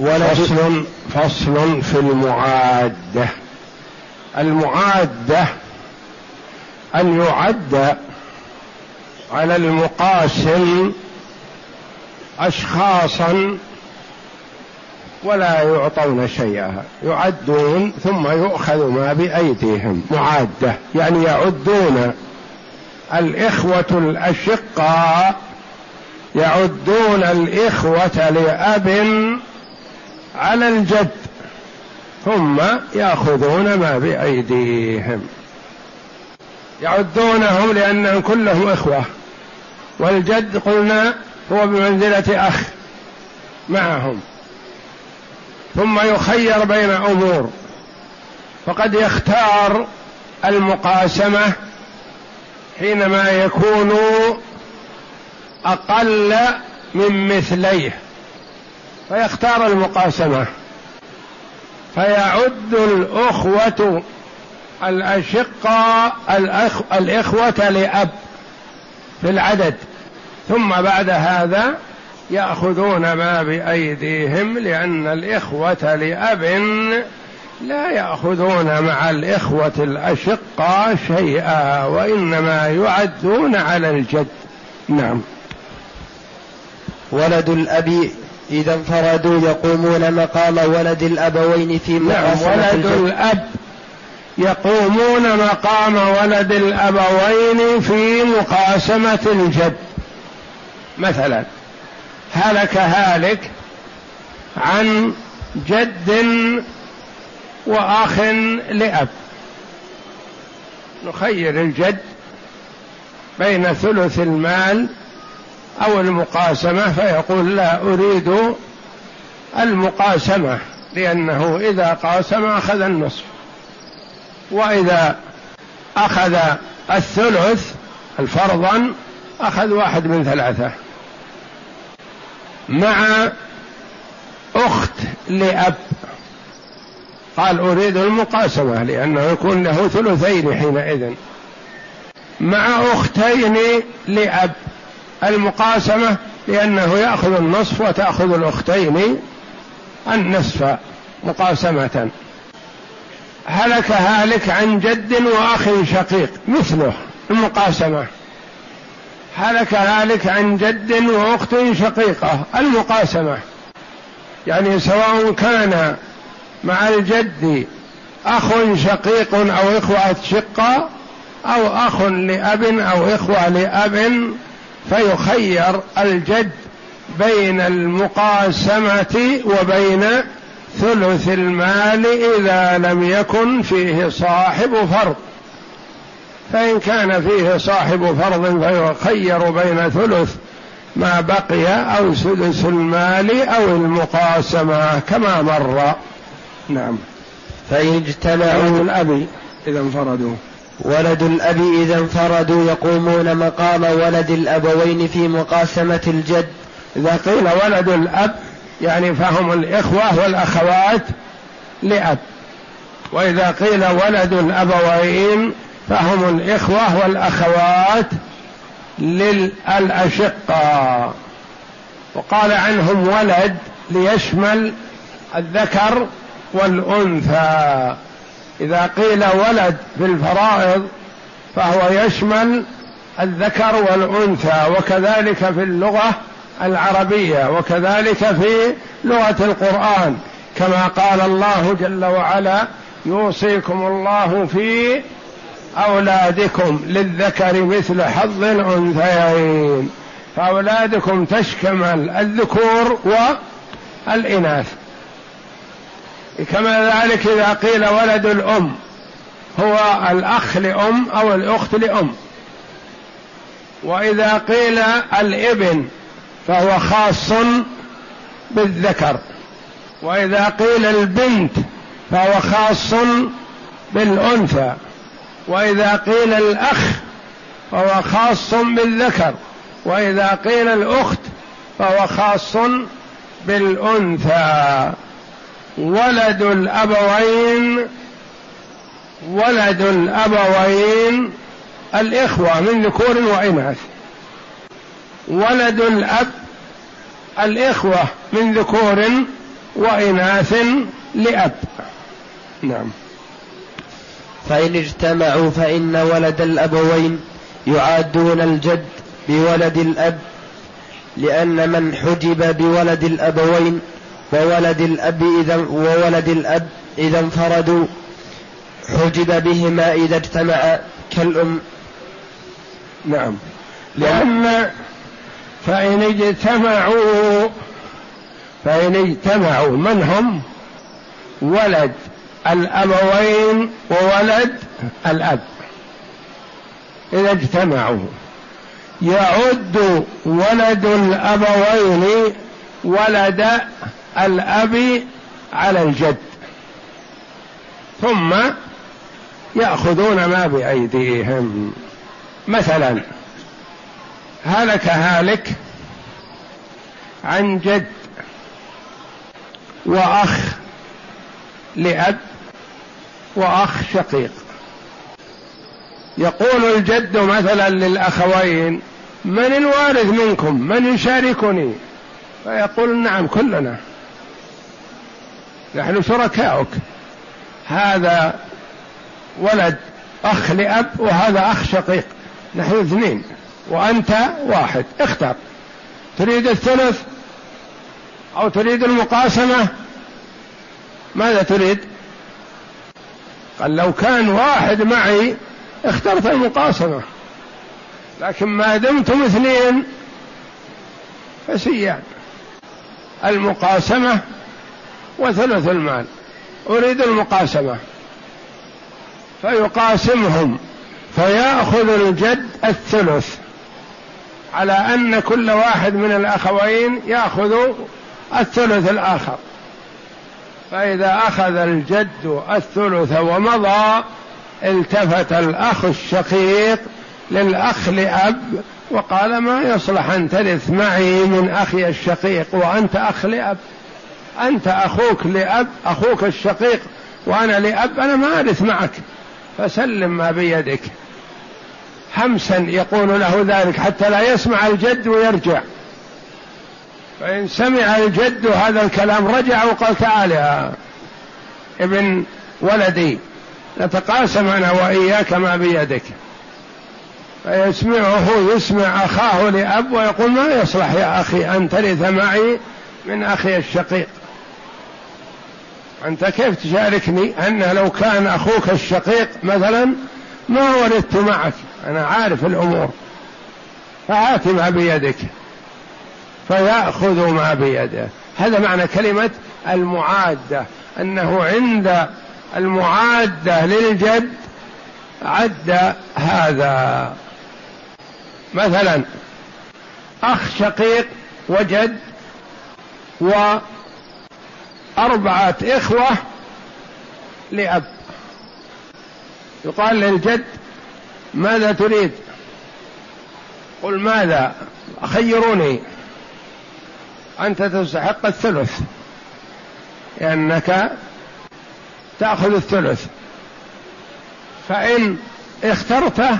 فصل فصل في المعادة. المعادة أن يعد على المقاسم أشخاصا ولا يعطون شيئا. يعدون ثم يؤخذ ما بأيديهم. معادة. يعني يعدون. الإخوة الأشقاء يعدون الإخوة لأب على الجد ثم يأخذون ما بأيديهم. يعدونهم لأنهم كلهم إخوة. والجد قلنا هو بمنزلة أخ معهم. ثم يخير بين أمور. فقد يختار المقاسمة حينما يكون أقل من مثليه. فيختار المقاسمة. فيعد الأخوة الأشقاء الأخ الإخوة لأب في العدد. ثم بعد هذا يأخذون ما بأيديهم لأن الإخوة لأب لا يأخذون مع الإخوة الأشقاء شيئا وإنما يعدون على الجد. نعم. ولد الأب إذا انفردوا يقومون مقام ولد الأبوين في نعم ولد الأب يقومون مقام ولد الأبوين في مقاسمة الجد. مثلا هلك هالك عن جد وأخ لأب. نخير الجد بين ثلث المال أو المقاسمة فيقول لا أريد المقاسمة لأنه إذا قاسم أخذ النصف. وإذا أخذ الثلث الفرضا أخذ واحد من ثلاثة. مع أخت لأب قال أريد المقاسمة لأنه يكون له ثلثين حينئذ. مع أختين لأب المقاسمة لأنه يأخذ النصف وتأخذ الأختين النصف مقاسمة. هلك هالك عن جد وأخ شقيق مثله المقاسمة. هلك هالك عن جد وأخت شقيقة المقاسمة. يعني سواء كان مع الجد أخ شقيق أو إخوة شقة أو أخ لأب أو إخوة لأب فيخير الجد بين المقاسمة وبين ثلث المال إذا لم يكن فيه صاحب فرض. فإن كان فيه صاحب فرض فيخير بين ثلث ما بقي أو سدس المال أو المقاسمة كما مر. نعم. فإن اجتمعوا الأب إذا انفردوا. ولد الأب إذا انفردوا يقومون مقام ولد الأبوين في مقاسمة الجد. إذا قيل ولد الأب يعني فهم الإخوة والأخوات لأب. وإذا قيل ولد الأبوين فهم الإخوة والأخوات للأشقة. وقال عنهم ولد ليشمل الذكر والأنثى. إذا قيل ولد في الفرائض فهو يشمل الذكر والأنثى وكذلك في اللغة العربية وكذلك في لغة القرآن. كما قال الله جل وعلا يوصيكم الله في أولادكم للذكر مثل حظ الأنثيين. فأولادكم تشمل الذكور والإناث. كما ذلك إذا قيل ولد الأم. هو الأخ لأم أو الأخت لأم. وإذا قيل الإبن فهو خاص بالذكر. وإذا قيل البنت فهو خاص بالأنثى. وإذا قيل الأخ فهو خاص بالذكر. وإذا قيل الأخت فهو خاص بالأنثى. ولد الأبوين ولد الأبوين الإخوة من ذكور واناث ولد الأب الإخوة من ذكور واناث لأب. نعم. فإن اجتمعوا فإن ولد الأبوين يعادون الجد بولد الأب لأن من حجب بولد الأبوين وولد الأب إذا وولد الأب إذا انفردوا. حجب بهما إذا اجتمعا كالأم. نعم. لأن فإن اجتمعوا فإن اجتمعوا من هم؟ ولد الأبوين وولد الأب. إذا اجتمعوا. يعد ولد الأبوين ولد الأب على الجد. ثم يأخذون ما بأيديهم. مثلا هلك هالك عن جد وأخ لأب وأخ شقيق. يقول الجد مثلا للأخوين من الوارث منكم؟ من يشاركني؟ فيقول نعم كلنا. نحن شركاؤك. هذا ولد أخ لأب وهذا أخ شقيق. نحن اثنين وأنت واحد. اختر تريد الثلث أو تريد المقاسمة؟ ماذا تريد؟ قال لو كان واحد معي اخترت المقاسمة. لكن ما دمتم اثنين فسيان المقاسمة وثلث المال. أريد المقاسمة. فيقاسمهم. فيأخذ الجد الثلث. على أن كل واحد من الأخوين يأخذ الثلث الآخر. فإذا أخذ الجد الثلث ومضى التفت الأخ الشقيق للأخ لأب وقال ما يصلح أن ترث معي من أخي الشقيق وأنت أخ لأب؟ أنت أخوك لأب أخوك الشقيق وأنا لأب أنا ما أرث معك. فسلم ما بيدك. همسا يقول له ذلك حتى لا يسمع الجد ويرجع. فإن سمع الجد هذا الكلام رجع وقال تعال يا ابن ولدي نتقاسم أنا وإياك ما بيدك. فيسمعه يسمع أخاه لأب ويقول ما يصلح يا أخي أن ترث معي من أخي الشقيق. أنت كيف تشاركني أن لو كان أخوك الشقيق مثلا ما ولدت معك؟ أنا عارف الأمور. فهات ما بيدك. فيأخذ ما بيده. هذا معنى كلمة المعادة. أنه عند المعادة للجد عد هذا. مثلا أخ شقيق وجد وأربعة إخوة لأب. يقال للجد ماذا تريد؟ قل ماذا؟ خيروني. أنت تستحق الثلث. لأنك تأخذ الثلث. فإن اخترته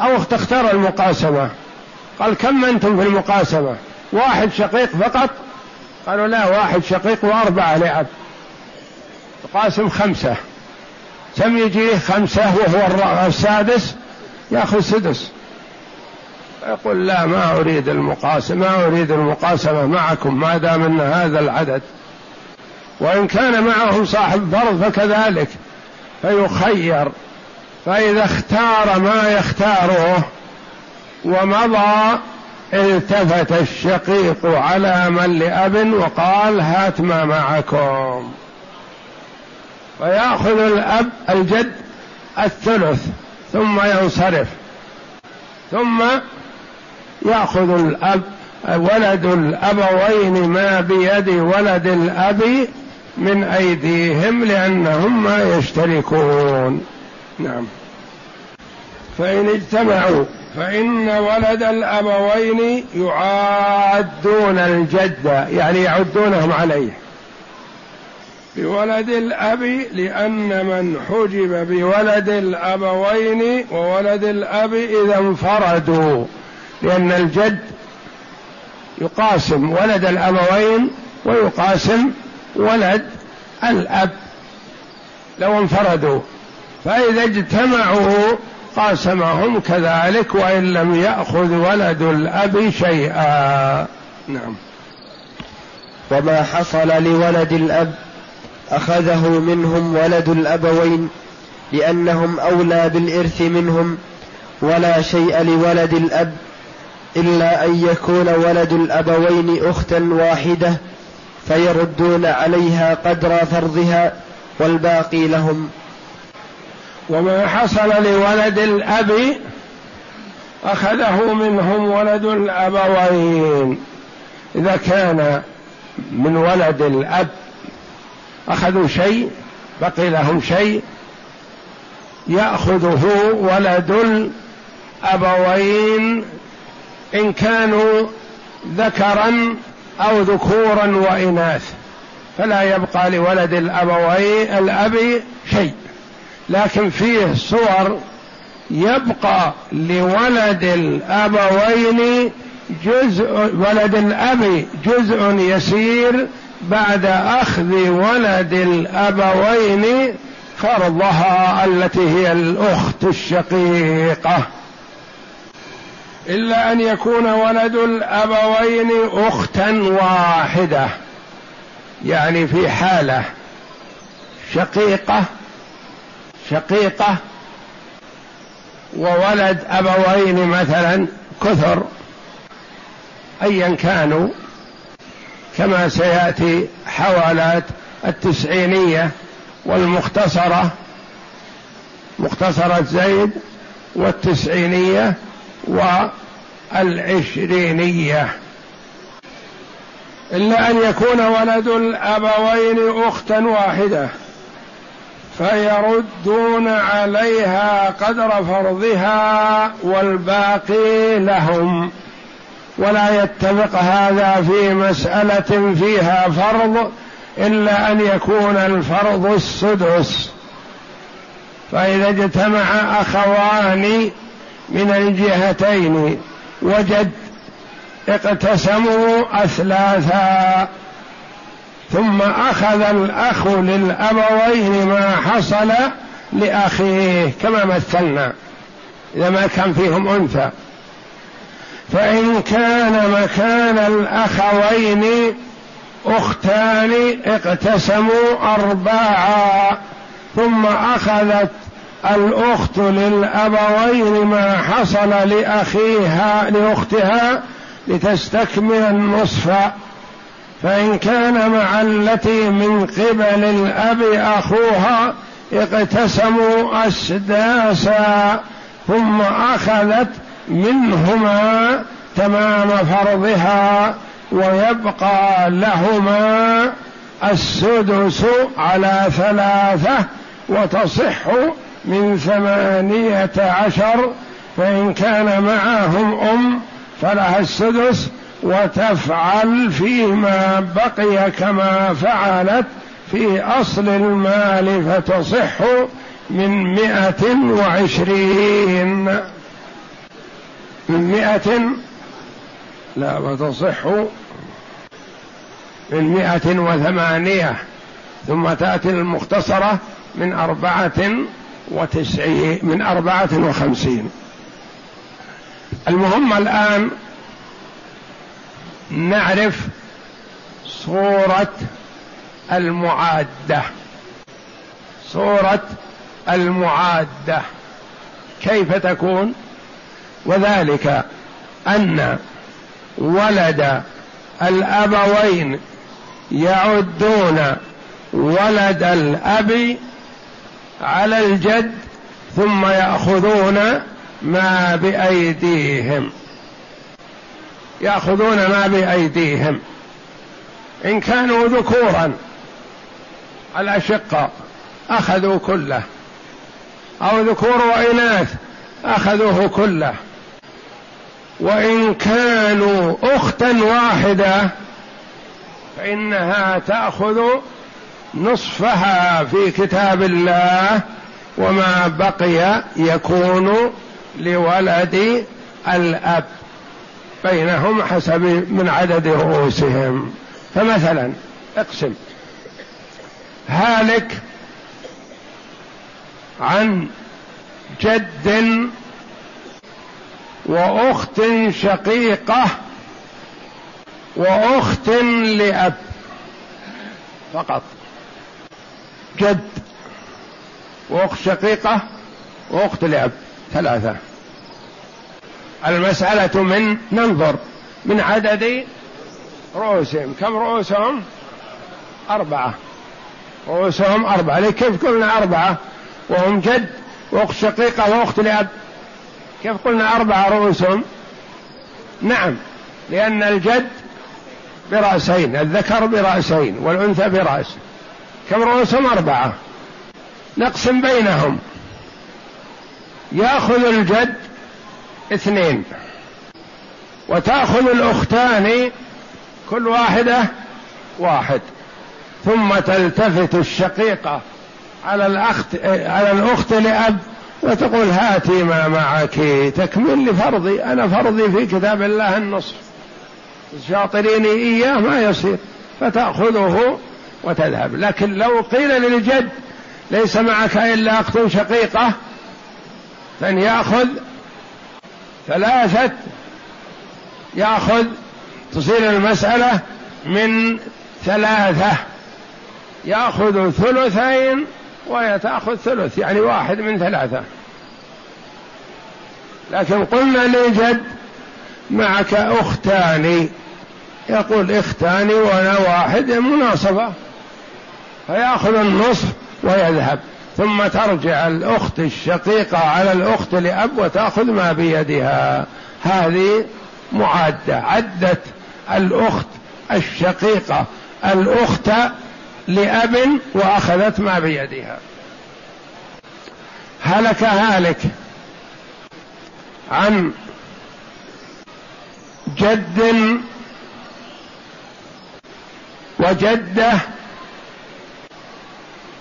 أو تختار المقاسمة. قال كم أنتم في المقاسمة؟ واحد شقيق فقط قالوا لا واحد شقيق وأربعة لعب. تقاسم خمسة. كم يجيه خمسة وهو السادس؟ يأخذ سدس. يقول لا ما أريد المقاسمة ما أريد المقاسمة معكم ما دام أن هذا العدد. وإن كان معهم صاحب فرض فكذلك. فيخير. فإذا اختار ما يختاره ومضى التفت الشقيق على من لأب وقال هات ما معكم. ويأخذ الأب الجد الثلث ثم ينصرف. ثم يأخذ الأب ولد الأبوين ما بيد ولد الأب من أيديهم لأنهم ما يشتركون. نعم. فإن اجتمعوا فإن ولد الأبوين يعادون الجد يعني يعدونهم عليه. بولد الأب لأن من حجب بولد الأبوين وولد الأب إذا انفردوا لأن الجد يقاسم ولد الأبوين ويقاسم ولد الأب لو انفردوا. فإذا اجتمعوا قاسمهم كذلك وإن لم يأخذ ولد الأب شيئا. نعم. وما حصل لولد الأب أخذه منهم ولد الأبوين لأنهم أولى بالإرث منهم ولا شيء لولد الأب إلا أن يكون ولد الأبوين أختا واحدة فيردون عليها قدر فرضها والباقي لهم. وما حصل لولد الأب أخذه منهم ولد الأبوين. إذا كان من ولد الأب أخذوا شيء بقي لهم شيء يأخذه ولد الأبوين. إن كانوا ذكرا أو ذكورا وإناث فلا يبقى لولد الأبوين الأب شيء. لكن فيه صور يبقى لولد الأبوين جزء ولد الأب جزء يسير بعد أخذ ولد الأبوين فرضها التي هي الأخت الشقيقة. إلا أن يكون ولد الأبوين أختا واحدة يعني في حالة شقيقة شقيقة وولد أبوين مثلا كثر أيا كانوا كما سيأتي حوالات التسعينية والمختصرة مختصرة زيد والتسعينية والعشرينية. إلا أن يكون ولد الأبوين أختا واحدة. فيردون عليها قدر فرضها والباقي لهم. ولا يتفق هذا في مسألة فيها فرض إلا أن يكون الفرض السدس. فإذا اجتمع أخوان من الجهتين وجد اقتسموا أثلاثا. ثم أخذ الأخ للأبوين ما حصل لأخيه كما مثلنا إذا ما كان فيهم أنثى. فإن كان مكان الأخوين أختان اقتسموا أرباعا ثم أخذت الأخت للأبوين ما حصل لأخيها لأختها لتستكمل النصف فإن كان مع التي من قبل الأب أخوها اقتسموا أسداسا ثم أخذت منهما تمام فرضها ويبقى لهما السدس على ثلاثة وتصح من ثمانية عشر فإن كان معهم أم فلها السدس وتفعل فيما بقي كما فعلت في أصل المال فتصح من مئة وعشرين. من مئة؟ لا وتصح من مئة وثمانية. ثم تأتي المختصرة من أربعة وتسعين من أربعة وخمسين. المهم الآن نعرف صورة المعادة. صورة المعادة. كيف تكون؟ وذلك أن ولد الأبوين يعدون ولد الأب على الجد ثم يأخذون ما بأيديهم. يأخذون ما بأيديهم. إن كانوا ذكورا الأشقاء أخذوا كله. أو ذكور وإناث أخذوه كله. وإن كانوا أختا واحدة فإنها تأخذ نصفها في كتاب الله وما بقي يكون لولد الأب. بينهم حسب من عدد رؤوسهم. فمثلا اقسم. هالك عن جد وأخت شقيقة وأخت لأب. فقط. جد وأخت شقيقة وأخت لأب. ثلاثة. المسألة من ننظر من عدد رؤوسهم. كم رؤوسهم؟ أربعة. رؤوسهم أربعة. كيف قلنا أربعة؟ وهم جد وأخت شقيقة وأخت لأب. كيف قلنا أربعة رؤوسهم؟ نعم لأن الجد برأسين الذكر برأسين والأنثى برأس. كم رؤوسهم؟ أربعة. نقسم بينهم. يأخذ الجد اثنين. وتأخذ الأختان كل واحدة واحد. ثم تلتفت الشقيقة على الأخت على الأخت لأب وتقول هاتي ما معك تكمل لفرضي أنا فرضي في كتاب الله النصف. شاطريني إياه ما يصير فتأخذه وتذهب. لكن لو قيل للجد ليس معك إلا أخت شقيقة فإن يأخذ ثلاثة يأخذ تصير المسألة من ثلاثة. يأخذ ثلثين وهي تأخذ ثلث يعني واحد من ثلاثة. لكن قلنا لجد معك أختان. يقول اختان وأنا واحد مناصفة فيأخذ النصف ويذهب. ثم ترجع الأخت الشقيقة على الأخت لأب وتأخذ ما بيدها. هذه معدة عدت الأخت الشقيقة. الأخت لأب وأخذت ما بيدها. هلك هالك عن جد وجدة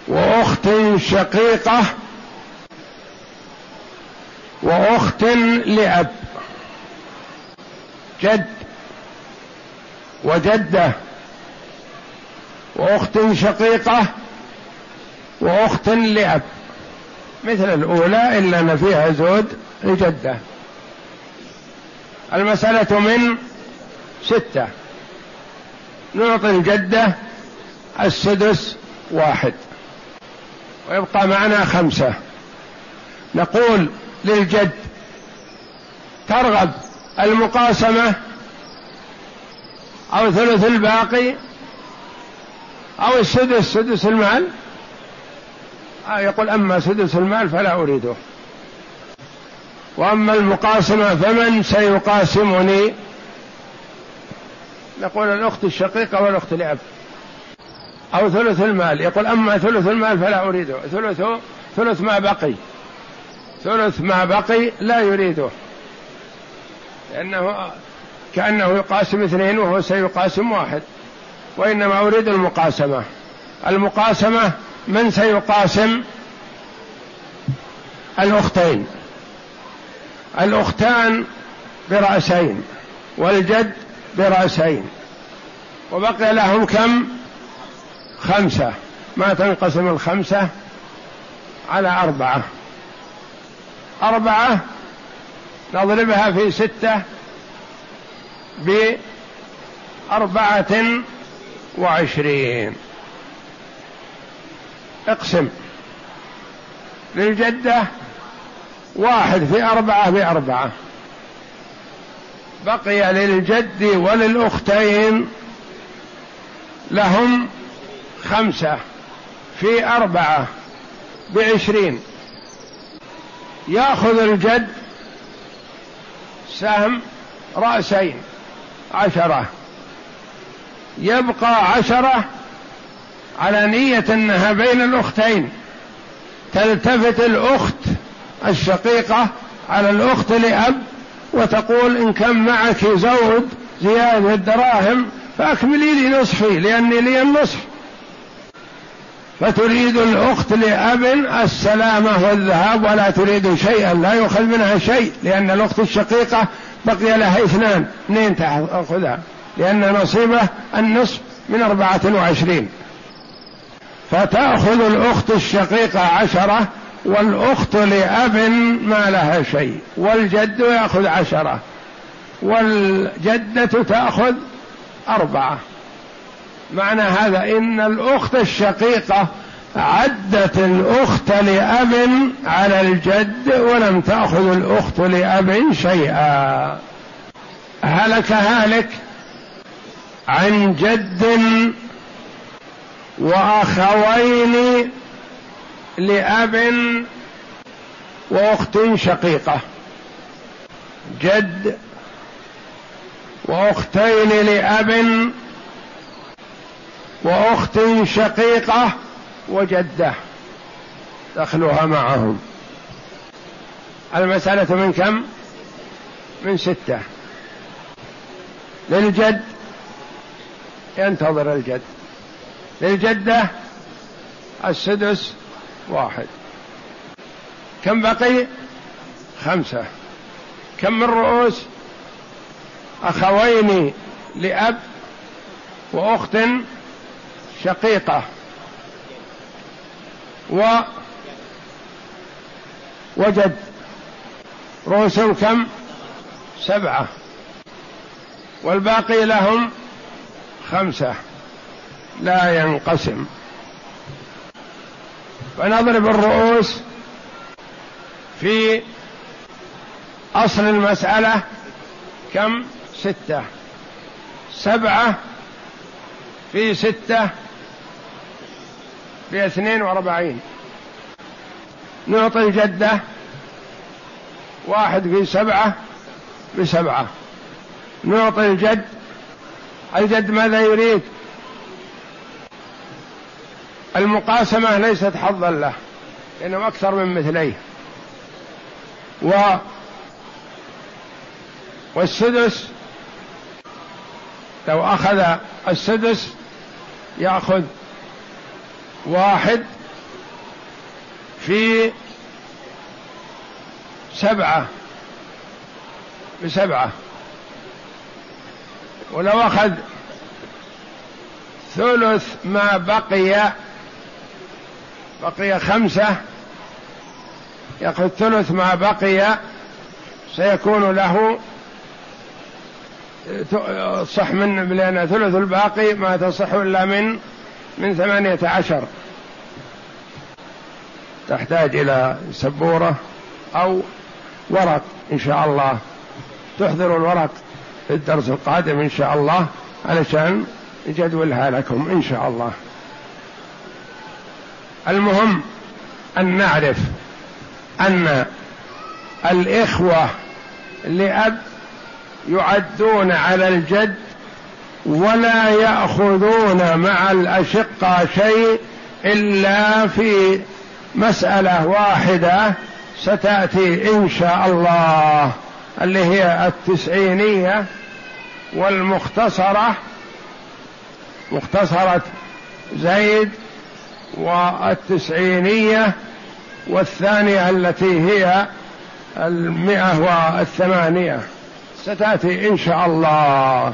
وأخت شقيقة وأخت لأب. جد. وجدة. وأخت شقيقة وأخت لأب. مثل الأولى إلا أن فيها زود لجدة. المسألة من ستة. نعطي الجدة السدس واحد. ويبقى معنا خمسة. نقول للجد ترغب المقاسمة أو ثلث الباقي أو السدس سدس المال؟ آه يقول أما سدس المال فلا أريده. وأما المقاسمة فمن سيقاسمني؟ نقول الأخت الشقيقة والأخت لأب. أو ثلث المال. يقول أما ثلث المال فلا أريده. ثلث ثلث ما بقي. ثلث ما بقي لا يريده. لأنه كأنه يقاسم اثنين وهو سيقاسم واحد. وإنما أريد المقاسمة. المقاسمة من سيقاسم الأختين. الأختان برأسين والجد برأسين. وبقي لهم كم؟ خمسة. ما تنقسم الخمسة على أربعة. أربعة نضربها في ستة بأربعة وعشرين. اقسم. للجدة واحد في أربعة بأربعة بقي للجد وللأختين. لهم خمسة في أربعة بعشرين. يأخذ الجد سهم رأسين عشرة. يبقى عشرة على نية أنها بين الأختين. تلتفت الأخت الشقيقة على الأخت لأب وتقول إن كان معك زوج زيادة الدراهم فأكملي لي نصفي لأني لي النصف. فتريد الأخت لأب السلامة والذهاب ولا تريد شيئا لا يؤخذ منها شيء لأن الأخت الشقيقة بقي لها اثنان اثنين تأخذها لأن نصيبه النصف من أربعة وعشرين. فتأخذ الأخت الشقيقة عشرة والأخت لأب ما لها شيء والجد يأخذ عشرة والجدة تأخذ أربعة. معنى هذا إن الأخت الشقيقة عدت الأخت لأب على الجد ولم تأخذ الأخت لأب شيئا. هلك هالك عن جد وأخوين لأب وأخت شقيقة. جد وأختين لأب وأخت شقيقة وجدة دخلها معهم. المسألة من كم؟ من ستة. للجد ينتظر الجد. للجدة السدس واحد. كم بقي؟ خمسة. كم من رؤوس؟ أخوين لأب وأخت شقيقة. و وجد رؤوسهم كم؟ سبعة. والباقي لهم خمسة. لا ينقسم. فنضرب الرؤوس في أصل المسألة كم؟ ستة. سبعة في ستة باثنين وأربعين. نعطي الجدة واحد في سبعة بسبعة نعطي الجد الجد ماذا يريد؟ المقاسمة ليست حظا له لأنه أكثر من مثليه. و والسدس لو أخذ السدس يأخذ واحد في سبعة بسبعة ولو أخذ ثلث ما بقي بقي خمسة يأخذ ثلث ما بقي سيكون له صح من لأن ثلث الباقي ما تصح إلا من من ثمانية عشر. تحتاج إلى سبورة أو ورق إن شاء الله. تحضر الورق في الدرس القادم إن شاء الله علشان نجدولها لكم إن شاء الله. المهم أن نعرف أن الإخوة لأب يعدون على الجد ولا يأخذون مع الاشقه شيء إلا في مسألة واحدة ستأتي إن شاء الله اللي هي التسعينية والمختصرة مختصرة زيد والتسعينية والثانية التي هي المئة والثمانية. ستأتي إن شاء الله.